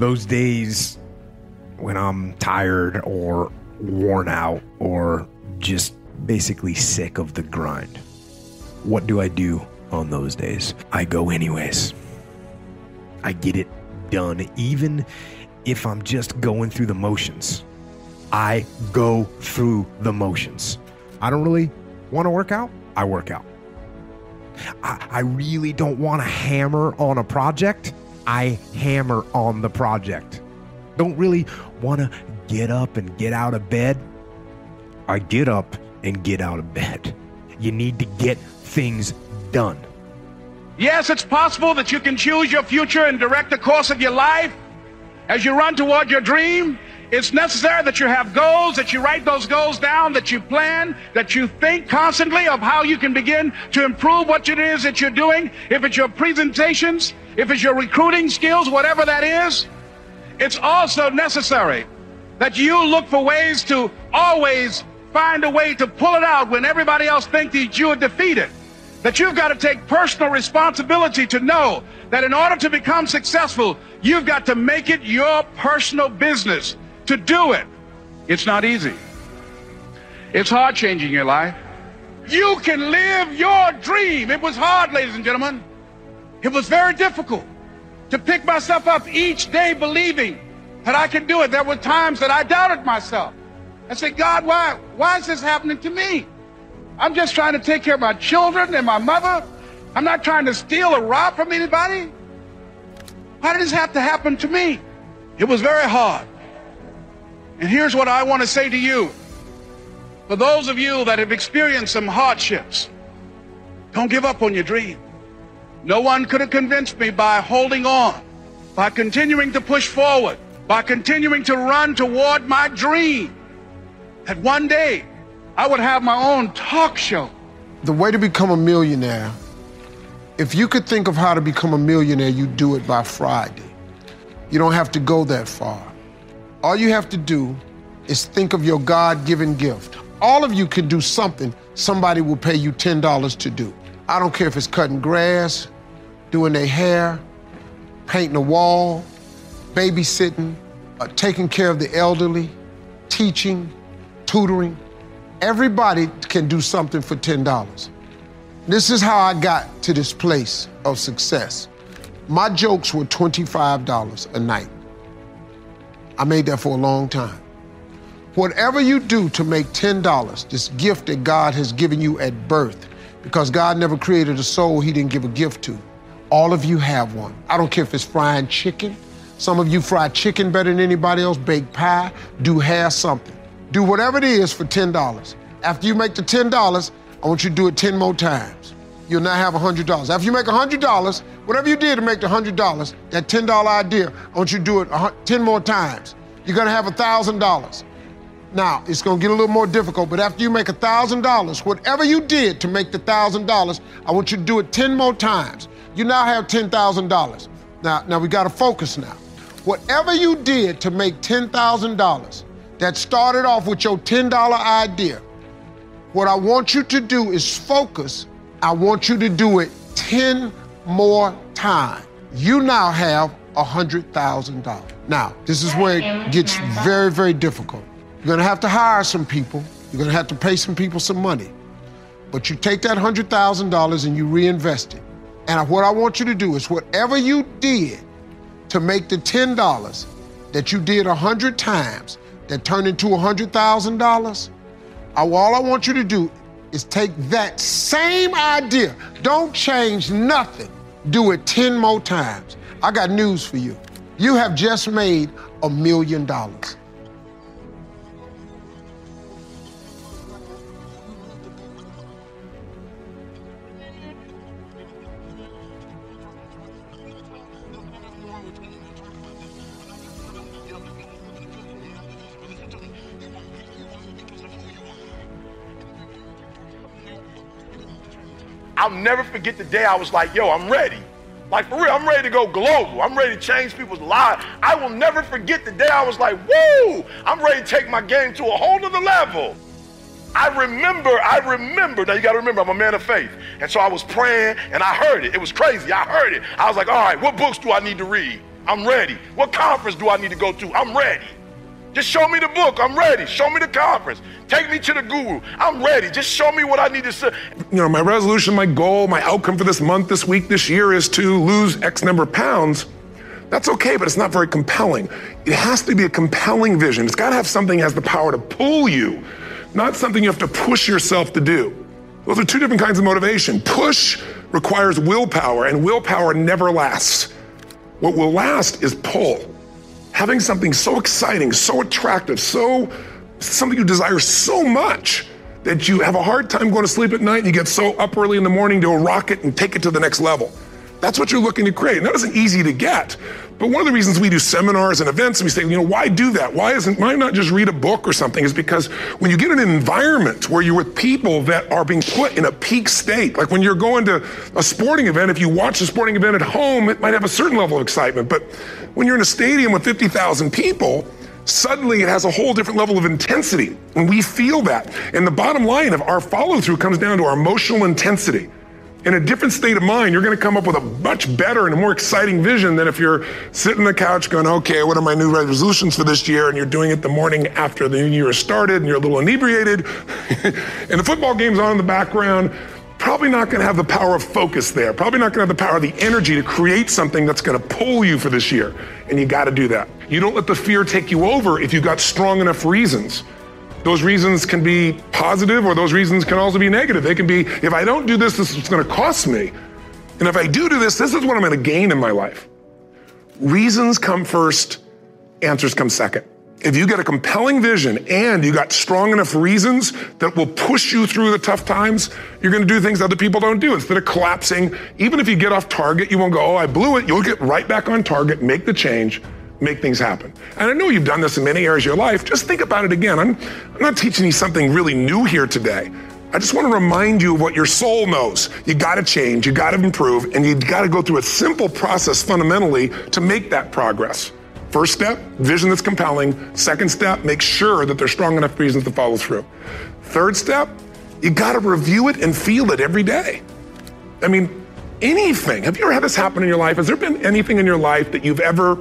Those days when I'm tired or worn out or just basically sick of the grind. What do I do on those days? I go anyways. I get it done, even if I'm just going through the motions. I go through the motions. I don't really want to work out, I work out. I, I really don't want to hammer on a project, I hammer on the project. Don't really want to get up and get out of bed, I get up and get out of bed. You need to get things done. Yes, it's possible that you can choose your future and direct the course of your life as you run toward your dream. It's necessary that you have goals, that you write those goals down, that you plan, that you think constantly of how you can begin to improve what it is that you're doing. If it's your presentations, if it's your recruiting skills, whatever that is, it's also necessary that you look for ways to always find a way to pull it out when everybody else thinks that you are defeated. That you've got to take personal responsibility to know that in order to become successful, you've got to make it your personal business to do it. It's not easy. It's hard changing your life. You can live your dream. It was hard, ladies and gentlemen. It was very difficult to pick myself up each day believing that I could do it. There were times that I doubted myself. I said, God, why, why is this happening to me? I'm just trying to take care of my children and my mother. I'm not trying to steal or rob from anybody. Why did this have to happen to me? It was very hard. And here's what I want to say to you. For those of you that have experienced some hardships, don't give up on your dream. No one could have convinced me by holding on, by continuing to push forward, by continuing to run toward my dream, that one day I would have my own talk show. The way to become a millionaire, if you could think of how to become a millionaire, you do it by Friday. You don't have to go that far. All you have to do is think of your God given gift. All of you can do something somebody will pay you $10 to do. I don't care if it's cutting grass, doing their hair, painting a wall, babysitting, uh, taking care of the elderly, teaching, tutoring. Everybody can do something for $10. This is how I got to this place of success. My jokes were $25 a night. I made that for a long time. Whatever you do to make $10, this gift that God has given you at birth, because God never created a soul he didn't give a gift to. All of you have one. I don't care if it's frying chicken. Some of you fry chicken better than anybody else, bake pie, do hair, something. Do whatever it is for $10. After you make the $10, I want you to do it 10 more times. You'll now have $100. After you make $100, whatever you did to make the $100, that $10 idea, I want you to do it 10 more times. You're gonna have $1,000. Now, it's gonna get a little more difficult, but after you make $1,000, whatever you did to make the $1,000, I want you to do it 10 more times. You now have $10,000. Now, now we gotta focus now. Whatever you did to make $10,000 that started off with your $10 idea, what I want you to do is focus. I want you to do it 10 more times. You now have $100,000. Now, this is where it gets very, very difficult. You're gonna have to hire some people, you're gonna have to pay some people some money. But you take that $100,000 and you reinvest it. And what I want you to do is whatever you did to make the $10 that you did 100 times that turned into $100,000, all I want you to do is take that same idea, don't change nothing, do it 10 more times. I got news for you. You have just made a million dollars. I'll never forget the day I was like, yo, I'm ready. Like for real, I'm ready to go global. I'm ready to change people's lives. I will never forget the day I was like, woo, I'm ready to take my game to a whole other level. I remember, I remember, now you gotta remember, I'm a man of faith. And so I was praying and I heard it. It was crazy. I heard it. I was like, all right, what books do I need to read? I'm ready. What conference do I need to go to? I'm ready. Just show me the book. I'm ready. Show me the conference. Take me to the guru. I'm ready. Just show me what I need to say. You know, my resolution, my goal, my outcome for this month, this week, this year is to lose X number of pounds. That's okay, but it's not very compelling. It has to be a compelling vision. It's got to have something that has the power to pull you, not something you have to push yourself to do. Those are two different kinds of motivation. Push requires willpower, and willpower never lasts. What will last is pull having something so exciting, so attractive, so something you desire so much that you have a hard time going to sleep at night and you get so up early in the morning to rock it and take it to the next level. That's what you're looking to create. And that isn't easy to get. But one of the reasons we do seminars and events and we say, you know, why do that? Why isn't why not just read a book or something? Is because when you get in an environment where you're with people that are being put in a peak state, like when you're going to a sporting event, if you watch a sporting event at home, it might have a certain level of excitement. But when you're in a stadium with 50,000 people, suddenly it has a whole different level of intensity. And we feel that. And the bottom line of our follow through comes down to our emotional intensity in a different state of mind, you're going to come up with a much better and a more exciting vision than if you're sitting on the couch going, okay, what are my new resolutions for this year? And you're doing it the morning after the new year started and you're a little inebriated and the football game's on in the background. Probably not going to have the power of focus there. Probably not going to have the power of the energy to create something that's going to pull you for this year. And you got to do that. You don't let the fear take you over if you've got strong enough reasons. Those reasons can be positive or those reasons can also be negative. They can be, if I don't do this, this is going to cost me. And if I do do this, this is what I'm going to gain in my life. Reasons come first, answers come second. If you get a compelling vision and you got strong enough reasons that will push you through the tough times, you're going to do things other people don't do. Instead of collapsing, even if you get off target, you won't go, oh, I blew it. You'll get right back on target, make the change, make things happen. And I know you've done this in many areas of your life. Just think about it again. I'm, I'm not teaching you something really new here today. I just want to remind you of what your soul knows. You got to change, you got to improve, and you got to go through a simple process fundamentally to make that progress. First step, vision that's compelling. Second step, make sure that there's strong enough reasons to follow through. Third step, you got to review it and feel it every day. I mean, anything. Have you ever had this happen in your life? Has there been anything in your life that you've ever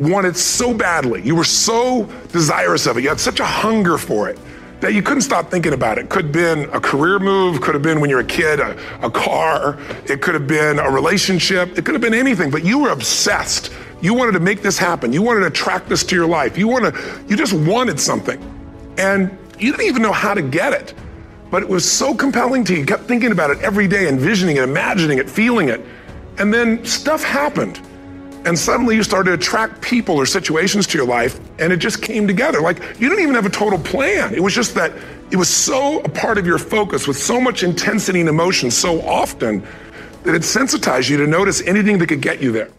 wanted so badly. You were so desirous of it. You had such a hunger for it that you couldn't stop thinking about it. Could have been a career move, could have been when you were a kid, a, a car, it could have been a relationship, it could have been anything, but you were obsessed. You wanted to make this happen. You wanted to attract this to your life. You wanted, you just wanted something. And you didn't even know how to get it. But it was so compelling to you. You kept thinking about it every day, envisioning it, imagining it, feeling it. And then stuff happened and suddenly you started to attract people or situations to your life, and it just came together. Like you didn't even have a total plan. It was just that it was so a part of your focus with so much intensity and emotion so often that it sensitized you to notice anything that could get you there.